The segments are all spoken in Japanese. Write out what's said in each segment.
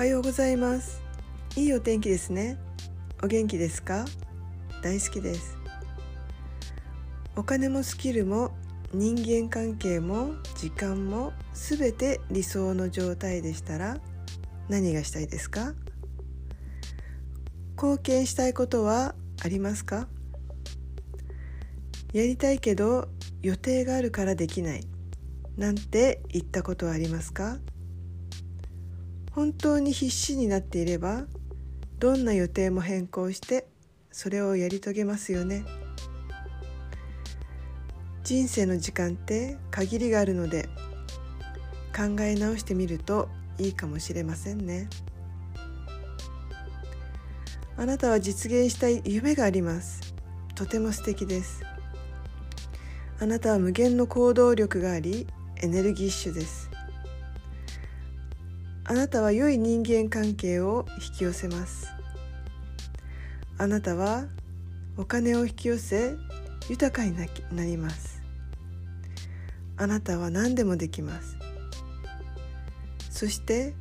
はようございます。いいお天気ですね。お元気ですか？大好きです。お金もスキルも人間関係も時間もすべて理想の状態でしたら何がしたいですか？貢献したいことはありますか？やりたいけど予定があるからできないなんて言ったことはありますか？本当に必死になっていればどんな予定も変更してそれをやり遂げますよね。人生の時間って限りがあるので考え直してみるといいかもしれませんね。あなたは実現したい夢があります。とても素敵です。あなたは無限の行動力がありエネルギッシュです。あなたは良い人間関係を引き寄せます。あなたはお金を引き寄せ豊かになります。あなたは何でもできます。そして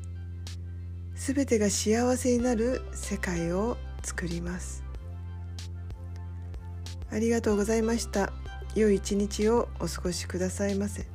すべてが幸せになる世界を作ります。ありがとうございました。良い一日をお過ごしくださいませ。